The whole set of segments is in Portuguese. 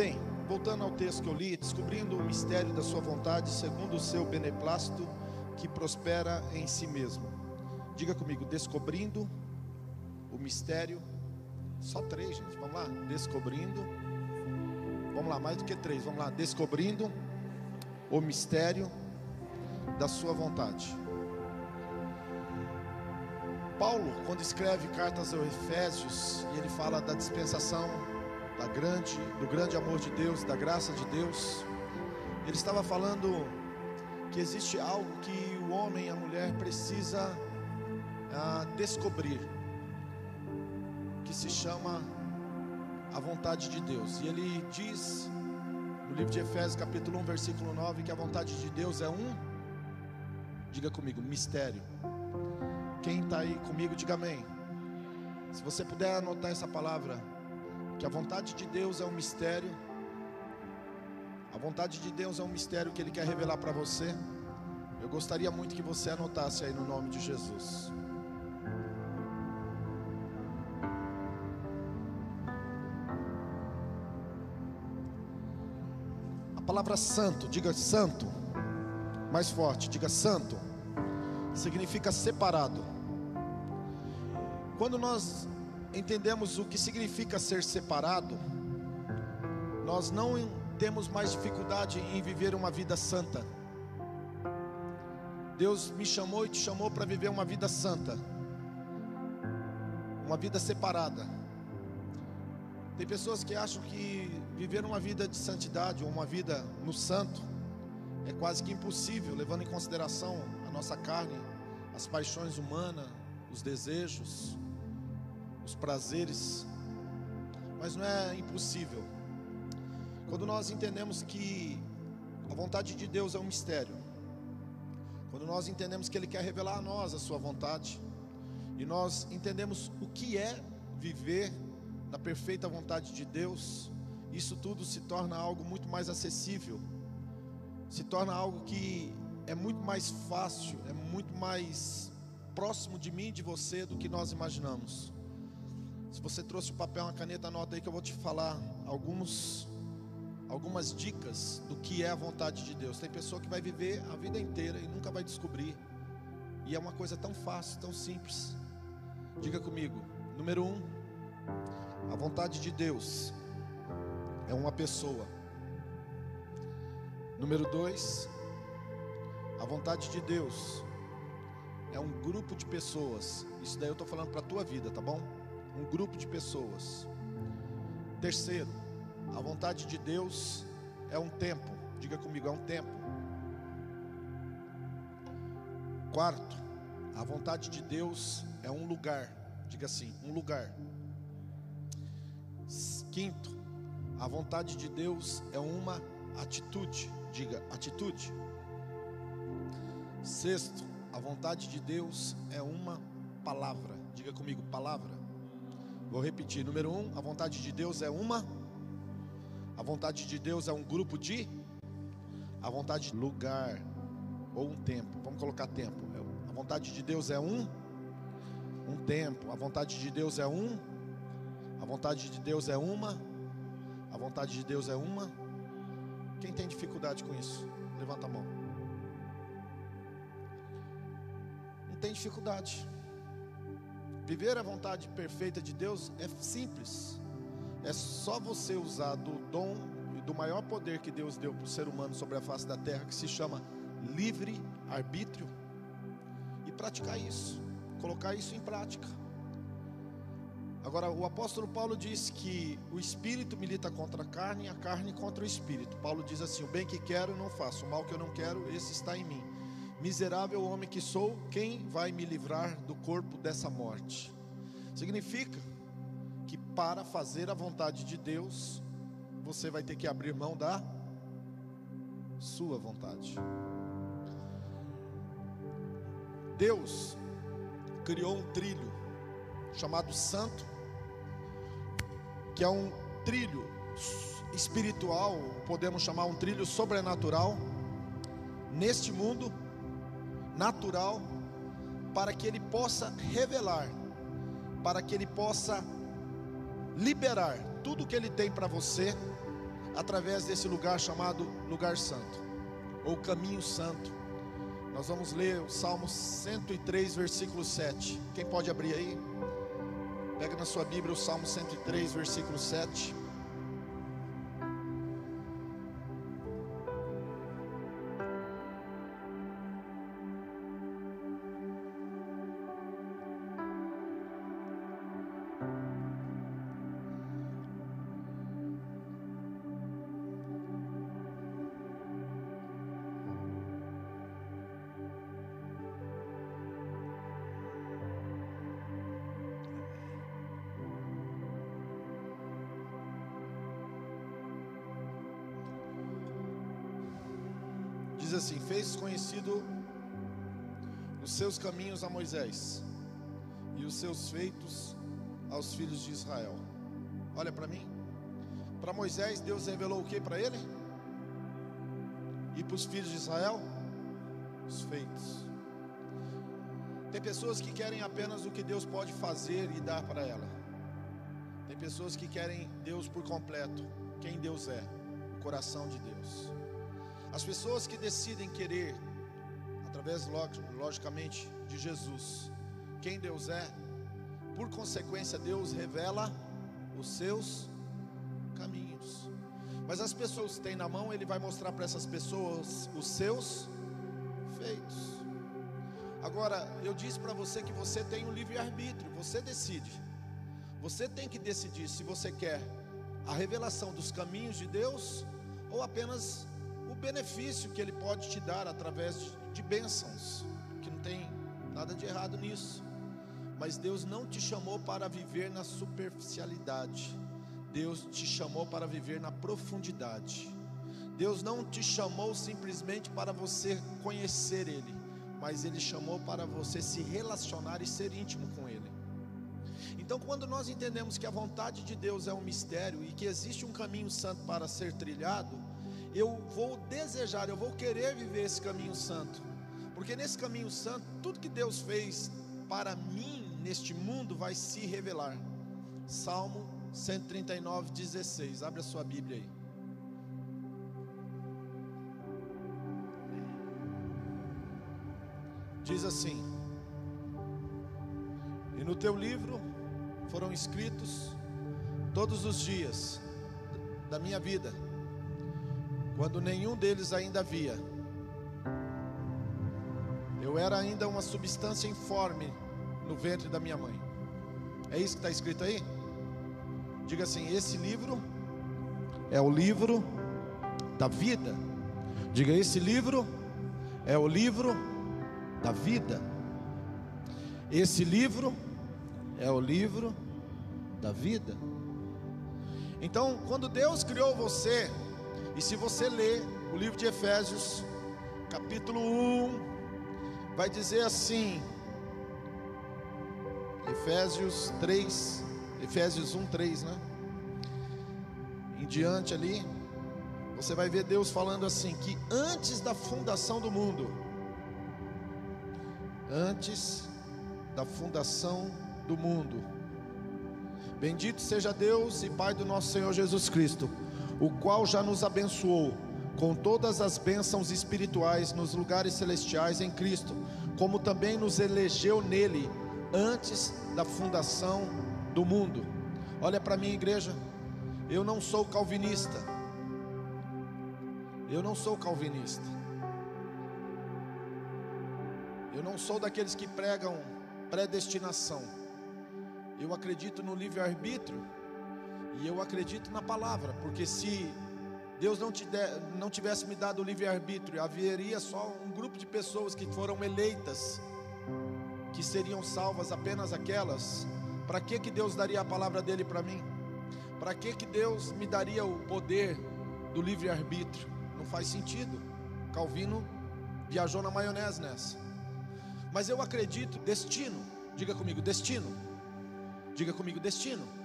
Bem, voltando ao texto que eu li, descobrindo o mistério da sua vontade, segundo o seu beneplácito, que prospera em si mesmo. Diga comigo, descobrindo o mistério. Só três, gente. Vamos lá, descobrindo. Vamos lá, mais do que três. Vamos lá, descobrindo o mistério da sua vontade. Paulo, quando escreve cartas aos Efésios, e ele fala da dispensação grande, do grande amor de Deus, da graça de Deus, ele estava falando que existe algo que o homem e a mulher precisa ah, descobrir, que se chama a vontade de Deus. E ele diz no livro de Efésios, capítulo 1, versículo 9, que a vontade de Deus é um, diga comigo, mistério. Quem está aí comigo, diga amém. Se você puder anotar essa palavra, que a vontade de Deus é um mistério. A vontade de Deus é um mistério que Ele quer revelar para você. Eu gostaria muito que você anotasse aí no nome de Jesus. A palavra santo, diga santo, mais forte, diga santo, significa separado. Quando nós entendemos o que significa ser separado, nós não temos mais dificuldade em viver uma vida santa. Deus me chamou e te chamou para viver uma vida santa, uma vida separada. Tem pessoas que acham que viver uma vida de santidade ou uma vida no santo é quase que impossível, levando em consideração a nossa carne, as paixões humanas, os desejos, os prazeres, mas não é impossível. Quando nós entendemos que a vontade de Deus é um mistério, quando nós entendemos que Ele quer revelar a nós a Sua vontade, e nós entendemos o que é viver na perfeita vontade de Deus, isso tudo se torna algo muito mais acessível, se torna algo que é muito mais fácil, é muito mais próximo de mim e de você do que nós imaginamos. Se você trouxe o papel, uma caneta, anota aí que eu vou te falar alguns, algumas dicas do que é a vontade de Deus. Tem pessoa que vai viver a vida inteira e nunca vai descobrir. E é uma coisa tão fácil, tão simples. Diga comigo. Número um, a vontade de Deus é uma pessoa. Número dois, a vontade de Deus é um grupo de pessoas. Isso daí eu estou falando para a tua vida, tá bom? Um grupo de pessoas. Terceiro, a vontade de Deus é um tempo. Diga comigo, é um tempo. Quarto, a vontade de Deus é um lugar. Diga assim, um lugar. Quinto, a vontade de Deus é uma atitude. Diga, atitude. Sexto, a vontade de Deus é uma palavra. Diga comigo, palavra. Vou repetir. Número um, a vontade de Deus é uma. A vontade de Deus é um grupo de. A vontade de lugar ou um tempo. Vamos colocar tempo. A vontade de Deus é um. Um tempo. A vontade de Deus é um. A vontade de Deus é uma. A vontade de Deus é uma. Quem tem dificuldade com isso? Levanta a mão. Não tem dificuldade. Viver a vontade perfeita de Deus é simples. É só você usar do dom e do maior poder que Deus deu para o ser humano sobre a face da terra, que se chama livre arbítrio, e praticar isso, colocar isso em prática. Agora, o apóstolo Paulo diz que o espírito milita contra a carne e a carne contra o espírito. Paulo diz assim: O bem que quero não faço, o mal que eu não quero, esse está em mim. Miserável homem que sou, quem vai me livrar do corpo dessa morte? Significa que para fazer a vontade de Deus, você vai ter que abrir mão da sua vontade. Deus criou um trilho chamado santo, que é um trilho espiritual, podemos chamar um trilho sobrenatural neste mundo natural, para que Ele possa revelar, para que Ele possa liberar tudo que Ele tem para você através desse lugar chamado Lugar Santo, ou Caminho Santo. Nós vamos ler o Salmo 103, versículo 7. Quem pode abrir aí? Pega na sua Bíblia o Salmo 103, versículo 7. Fez conhecido os seus caminhos a Moisés e os seus feitos aos filhos de Israel. Olha para mim. Para Moisés, Deus revelou o que para ele? E para os filhos de Israel? Os feitos. Tem pessoas que querem apenas o que Deus pode fazer e dar para ela. Tem pessoas que querem Deus por completo, quem Deus é, o coração de Deus. As pessoas que decidem querer, através logicamente de Jesus, quem Deus é, por consequência, Deus revela os seus caminhos. Mas as pessoas que têm na mão, Ele vai mostrar para essas pessoas os seus feitos. Agora, eu disse para você que você tem um livre-arbítrio, você decide. Você tem que decidir se você quer a revelação dos caminhos de Deus ou apenas benefício que Ele pode te dar através de, de bênçãos, que não tem nada de errado nisso. Mas Deus não te chamou para viver na superficialidade, Deus te chamou para viver na profundidade. Deus não te chamou simplesmente para você conhecer Ele, mas Ele chamou para você se relacionar e ser íntimo com Ele. Então, quando nós entendemos que a vontade de Deus é um mistério e que existe um caminho santo para ser trilhado, eu vou desejar, eu vou querer viver esse caminho santo, porque nesse caminho santo, tudo que Deus fez para mim neste mundo vai se revelar. Salmo 139, 16. Abre a sua Bíblia aí. Diz assim: E no teu livro foram escritos todos os dias da minha vida quando nenhum deles ainda havia. Eu era ainda uma substância informe no ventre da minha mãe. É isso que está escrito aí? Diga assim: esse livro é o livro da vida. Diga: esse livro é o livro da vida. Esse livro é o livro da vida. Então, quando Deus criou você, e se você ler o livro de Efésios, capítulo 1, vai dizer assim: Efésios 3, Efésios 1, 3, né? Em diante ali, você vai ver Deus falando assim: que antes da fundação do mundo, antes da fundação do mundo, bendito seja Deus e Pai do nosso Senhor Jesus Cristo o qual já nos abençoou com todas as bênçãos espirituais nos lugares celestiais em Cristo, como também nos elegeu nele antes da fundação do mundo. Olha para mim, igreja, eu não sou calvinista. Eu não sou calvinista. Eu não sou daqueles que pregam predestinação. Eu acredito no livre-arbítrio e eu acredito na palavra, porque se Deus não, te não tivesse me dado o livre-arbítrio, haveria só um grupo de pessoas que foram eleitas, que seriam salvas apenas aquelas. Para que, que Deus daria a palavra dele para mim? Para que, que Deus me daria o poder do livre-arbítrio? Não faz sentido. Calvino viajou na maionese nessa. Mas eu acredito, destino. Diga comigo, destino. Diga comigo, destino.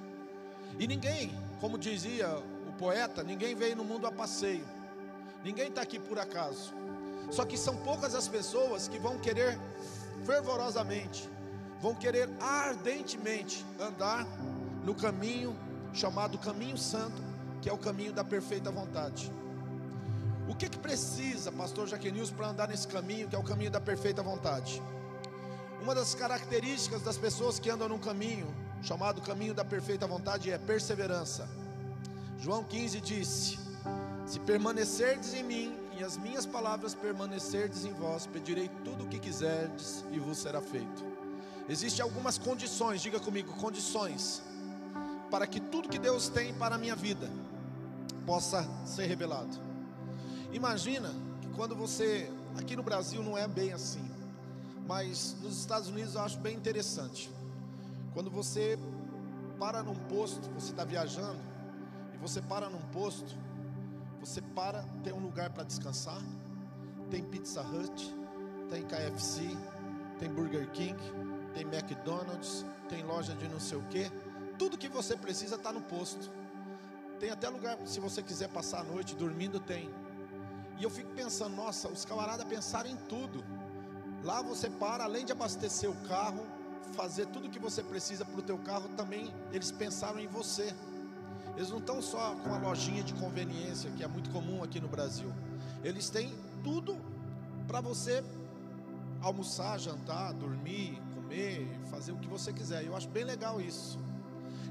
E ninguém, como dizia o poeta, ninguém veio no mundo a passeio. Ninguém está aqui por acaso. Só que são poucas as pessoas que vão querer fervorosamente, vão querer ardentemente andar no caminho chamado caminho santo que é o caminho da perfeita vontade. O que que precisa, pastor Jaquenils, para andar nesse caminho que é o caminho da perfeita vontade? Uma das características das pessoas que andam num caminho chamado caminho da perfeita vontade é perseverança. João 15 disse: Se permanecerdes em mim e as minhas palavras permanecerdes em vós, pedirei tudo o que quiserdes e vos será feito. Existem algumas condições, diga comigo, condições para que tudo que Deus tem para a minha vida possa ser revelado. Imagina que quando você, aqui no Brasil não é bem assim, mas nos Estados Unidos eu acho bem interessante. Quando você para num posto, você está viajando, e você para num posto, você para, tem um lugar para descansar, tem Pizza Hut, tem KFC, tem Burger King, tem McDonald's, tem loja de não sei o que. Tudo que você precisa está no posto. Tem até lugar, se você quiser passar a noite dormindo, tem. E eu fico pensando, nossa, os camaradas pensaram em tudo. Lá você para, além de abastecer o carro, fazer tudo que você precisa para o teu carro, também eles pensaram em você. Eles não estão só com a lojinha de conveniência, que é muito comum aqui no Brasil. Eles têm tudo para você almoçar, jantar, dormir, comer, fazer o que você quiser. Eu acho bem legal isso.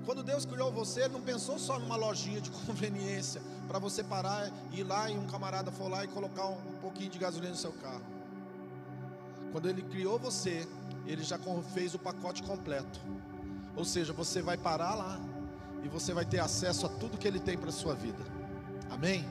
Quando Deus criou você, Ele não pensou só numa lojinha de conveniência para você parar e ir lá e um camarada for lá e colocar um pouquinho de gasolina no seu carro. Quando Ele criou você, Ele já fez o pacote completo. Ou seja, você vai parar lá e você vai ter acesso a tudo que Ele tem para a sua vida. Amém?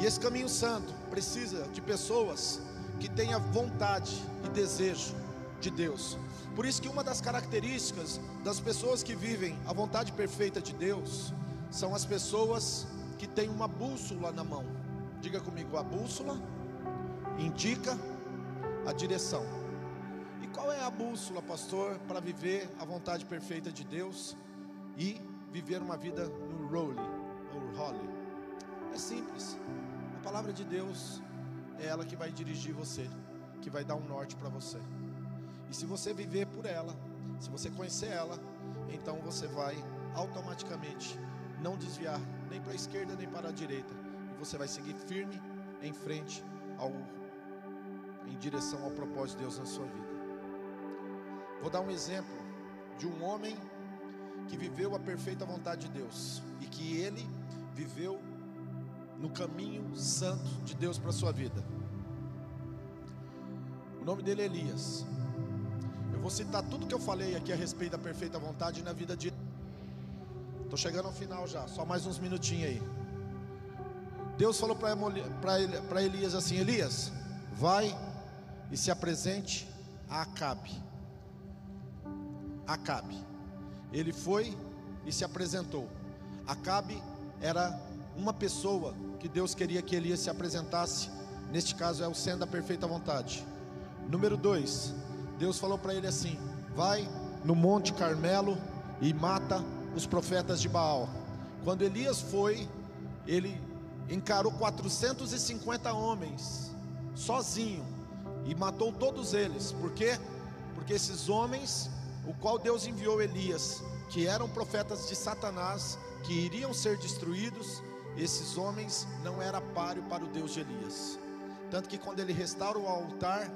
E esse caminho santo precisa de pessoas que tenham vontade e desejo de Deus. Por isso que uma das características das pessoas que vivem a vontade perfeita de Deus são as pessoas que têm uma bússola na mão. Diga comigo, a bússola indica a direção. E qual é a bússola, pastor, para viver a vontade perfeita de Deus e viver uma vida no role ou role? É simples. A palavra de Deus é ela que vai dirigir você, que vai dar um norte para você. E se você viver por ela, se você conhecer ela, então você vai automaticamente não desviar nem para a esquerda nem para a direita. E você vai seguir firme em frente ao em direção ao propósito de Deus na sua vida. Vou dar um exemplo de um homem que viveu a perfeita vontade de Deus e que ele viveu no caminho santo de Deus para a sua vida. O nome dele é Elias. Eu vou citar tudo que eu falei aqui a respeito da perfeita vontade na vida de. Estou chegando ao final já, só mais uns minutinhos aí. Deus falou para Elias assim: Elias, vai e se apresente a Acabe. Acabe. Ele foi e se apresentou. Acabe era uma pessoa que Deus queria que Elias se apresentasse. Neste caso é o sendo da perfeita vontade. Número dois, Deus falou para ele assim: vai no Monte Carmelo e mata os profetas de Baal. Quando Elias foi, ele encarou 450 homens, sozinho, e matou todos eles. Por quê? Porque esses homens, o qual Deus enviou Elias, que eram profetas de Satanás, que iriam ser destruídos, esses homens não era páreo para o Deus de Elias. Tanto que quando ele restaura o altar,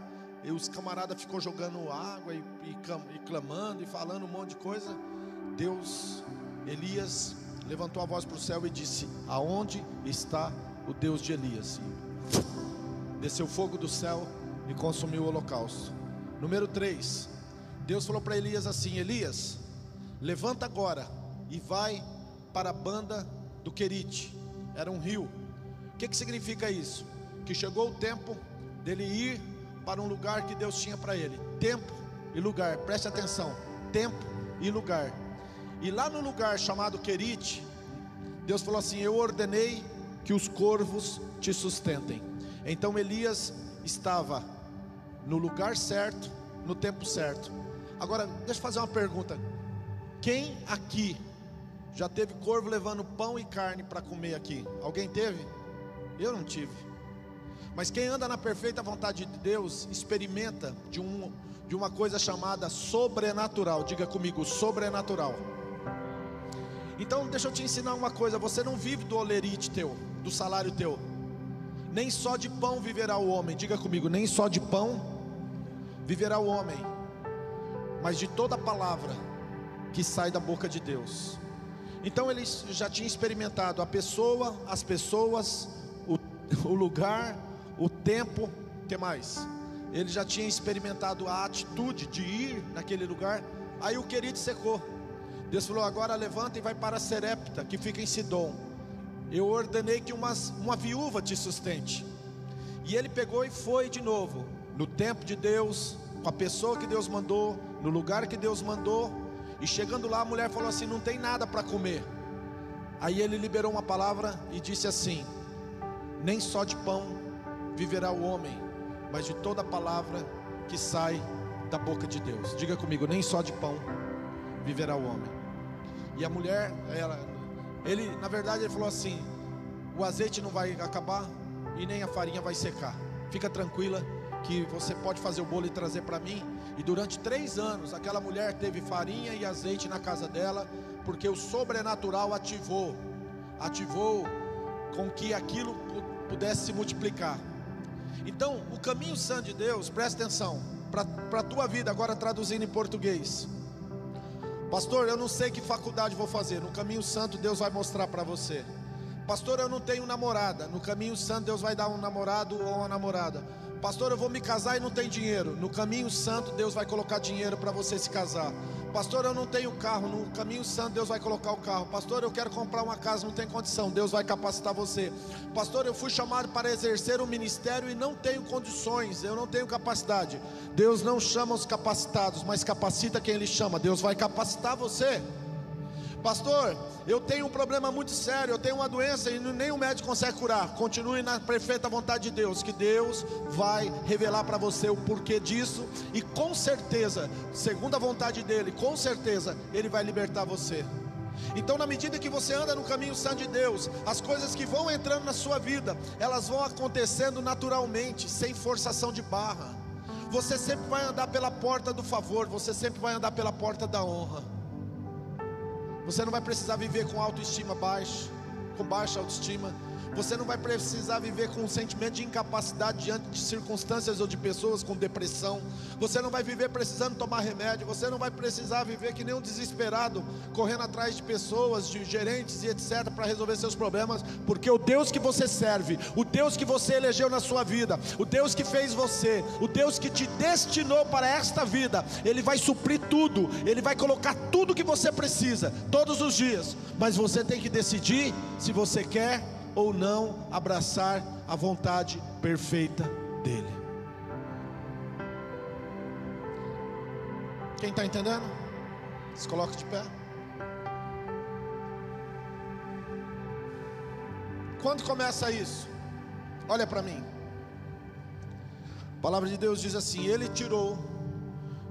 e os camaradas ficou jogando água e, e, e, clamando e falando um monte de coisa. Deus, Elias, levantou a voz para o céu e disse: Aonde está o Deus de Elias? Desceu fogo do céu e consumiu o holocausto. Número 3. Deus falou para Elias assim: Elias, levanta agora e vai para a banda do Querite. Era um rio. O que, que significa isso? Que chegou o tempo dele ir para um lugar que Deus tinha para ele. Tempo e lugar, preste atenção. Tempo e lugar. E lá no lugar chamado Querite, Deus falou assim: Eu ordenei que os corvos te sustentem. Então Elias estava no lugar certo, no tempo certo. Agora, deixa eu fazer uma pergunta. Quem aqui já teve corvo levando pão e carne para comer aqui? Alguém teve? Eu não tive. Mas quem anda na perfeita vontade de Deus experimenta de, um, de uma coisa chamada sobrenatural. Diga comigo, sobrenatural. Então, deixa eu te ensinar uma coisa: você não vive do olerite teu, do salário teu. Nem só de pão viverá o homem. Diga comigo, nem só de pão viverá o homem, mas de toda palavra que sai da boca de Deus. Então ele já tinha experimentado a pessoa, as pessoas, o, o lugar, o tempo, que mais? Ele já tinha experimentado a atitude de ir naquele lugar. Aí o querido secou. Deus falou: agora levanta e vai para Serepta, que fica em Sidom. Eu ordenei que uma, uma viúva te sustente. E ele pegou e foi de novo, no tempo de Deus, com a pessoa que Deus mandou, no lugar que Deus mandou. E chegando lá, a mulher falou assim: Não tem nada para comer. Aí ele liberou uma palavra e disse assim: Nem só de pão viverá o homem, mas de toda palavra que sai da boca de Deus. Diga comigo: Nem só de pão viverá o homem. E a mulher, ela, ele, na verdade, ele falou assim: o azeite não vai acabar e nem a farinha vai secar. Fica tranquila que você pode fazer o bolo e trazer para mim. E durante três anos, aquela mulher teve farinha e azeite na casa dela, porque o sobrenatural ativou, ativou com que aquilo pudesse se multiplicar. Então, o caminho santo de Deus, presta atenção, para a tua vida, agora traduzindo em português. Pastor, eu não sei que faculdade vou fazer. No caminho santo, Deus vai mostrar para você. Pastor, eu não tenho namorada. No caminho santo, Deus vai dar um namorado ou uma namorada. Pastor, eu vou me casar e não tenho dinheiro. No caminho santo, Deus vai colocar dinheiro para você se casar. Pastor, eu não tenho carro. No caminho santo, Deus vai colocar o carro. Pastor, eu quero comprar uma casa, não tem condição. Deus vai capacitar você. Pastor, eu fui chamado para exercer o um ministério e não tenho condições. Eu não tenho capacidade. Deus não chama os capacitados, mas capacita quem Ele chama. Deus vai capacitar você. Pastor, eu tenho um problema muito sério, eu tenho uma doença e nem o médico consegue curar. Continue na perfeita vontade de Deus, que Deus vai revelar para você o porquê disso e com certeza, segundo a vontade dele, com certeza ele vai libertar você. Então, na medida que você anda no caminho santo de Deus, as coisas que vão entrando na sua vida, elas vão acontecendo naturalmente, sem forçação de barra. Você sempre vai andar pela porta do favor, você sempre vai andar pela porta da honra. Você não vai precisar viver com autoestima baixa, com baixa autoestima. Você não vai precisar viver com um sentimento de incapacidade diante de circunstâncias ou de pessoas com depressão. Você não vai viver precisando tomar remédio. Você não vai precisar viver que nem um desesperado, correndo atrás de pessoas, de gerentes e etc., para resolver seus problemas. Porque o Deus que você serve, o Deus que você elegeu na sua vida, o Deus que fez você, o Deus que te destinou para esta vida, Ele vai suprir tudo, Ele vai colocar tudo que você precisa, todos os dias. Mas você tem que decidir se você quer ou não abraçar a vontade perfeita dEle. Quem está entendendo? Se coloca de pé. Quando começa isso? Olha para mim. A palavra de Deus diz assim: Ele tirou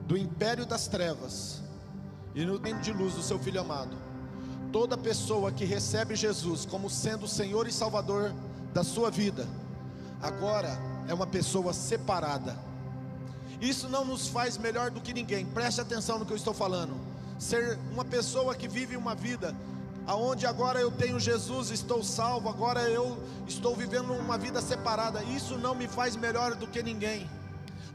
do império das trevas e no tempo de luz do seu filho amado Toda pessoa que recebe Jesus como sendo o Senhor e Salvador da sua vida, agora é uma pessoa separada. Isso não nos faz melhor do que ninguém. Preste atenção no que eu estou falando. Ser uma pessoa que vive uma vida aonde agora eu tenho Jesus, estou salvo, agora eu estou vivendo uma vida separada. Isso não me faz melhor do que ninguém.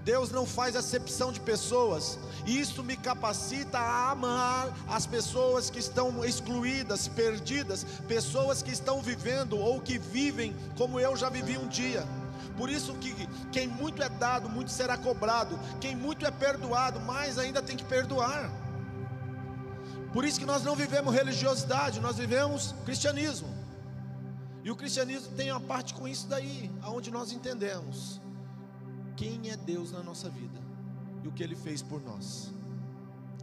Deus não faz acepção de pessoas, isso me capacita a amar as pessoas que estão excluídas, perdidas, pessoas que estão vivendo ou que vivem como eu já vivi um dia. Por isso que quem muito é dado, muito será cobrado. Quem muito é perdoado, mais ainda tem que perdoar. Por isso que nós não vivemos religiosidade, nós vivemos cristianismo. E o cristianismo tem uma parte com isso daí, aonde nós entendemos quem é Deus na nossa vida e o que Ele fez por nós.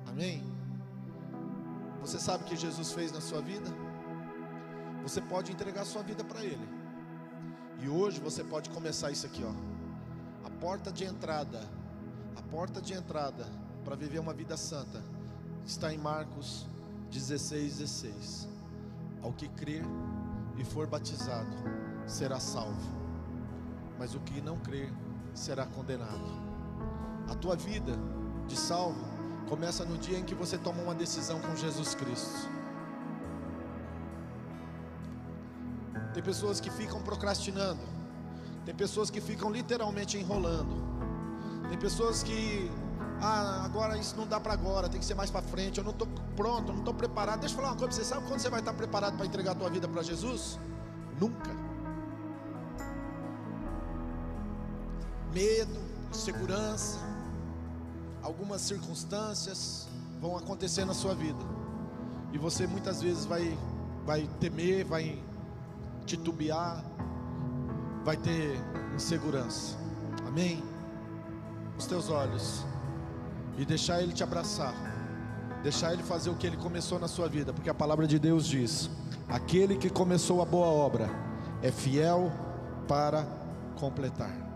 Amém? Você sabe o que Jesus fez na sua vida? Você pode entregar sua vida para Ele. E hoje você pode começar isso aqui, ó. A porta de entrada, a porta de entrada para viver uma vida santa está em Marcos 16, 16. Ao que crer e for batizado será salvo, mas o que não crer será condenado. A tua vida de salvo começa no dia em que você toma uma decisão com Jesus Cristo. Tem pessoas que ficam procrastinando. Tem pessoas que ficam literalmente enrolando. Tem pessoas que ah, agora isso não dá para agora, tem que ser mais para frente. Eu não estou pronto, não estou preparado. Deixa eu falar uma coisa, você sabe quando você vai estar preparado para entregar a tua vida para Jesus? Nunca. Medo, insegurança, algumas circunstâncias vão acontecer na sua vida. E você muitas vezes vai vai temer, vai titubear, vai ter insegurança. Amém? Os teus olhos e deixar ele te abraçar. Deixar ele fazer o que ele começou na sua vida, porque a palavra de Deus diz: aquele que começou a boa obra é fiel para completar.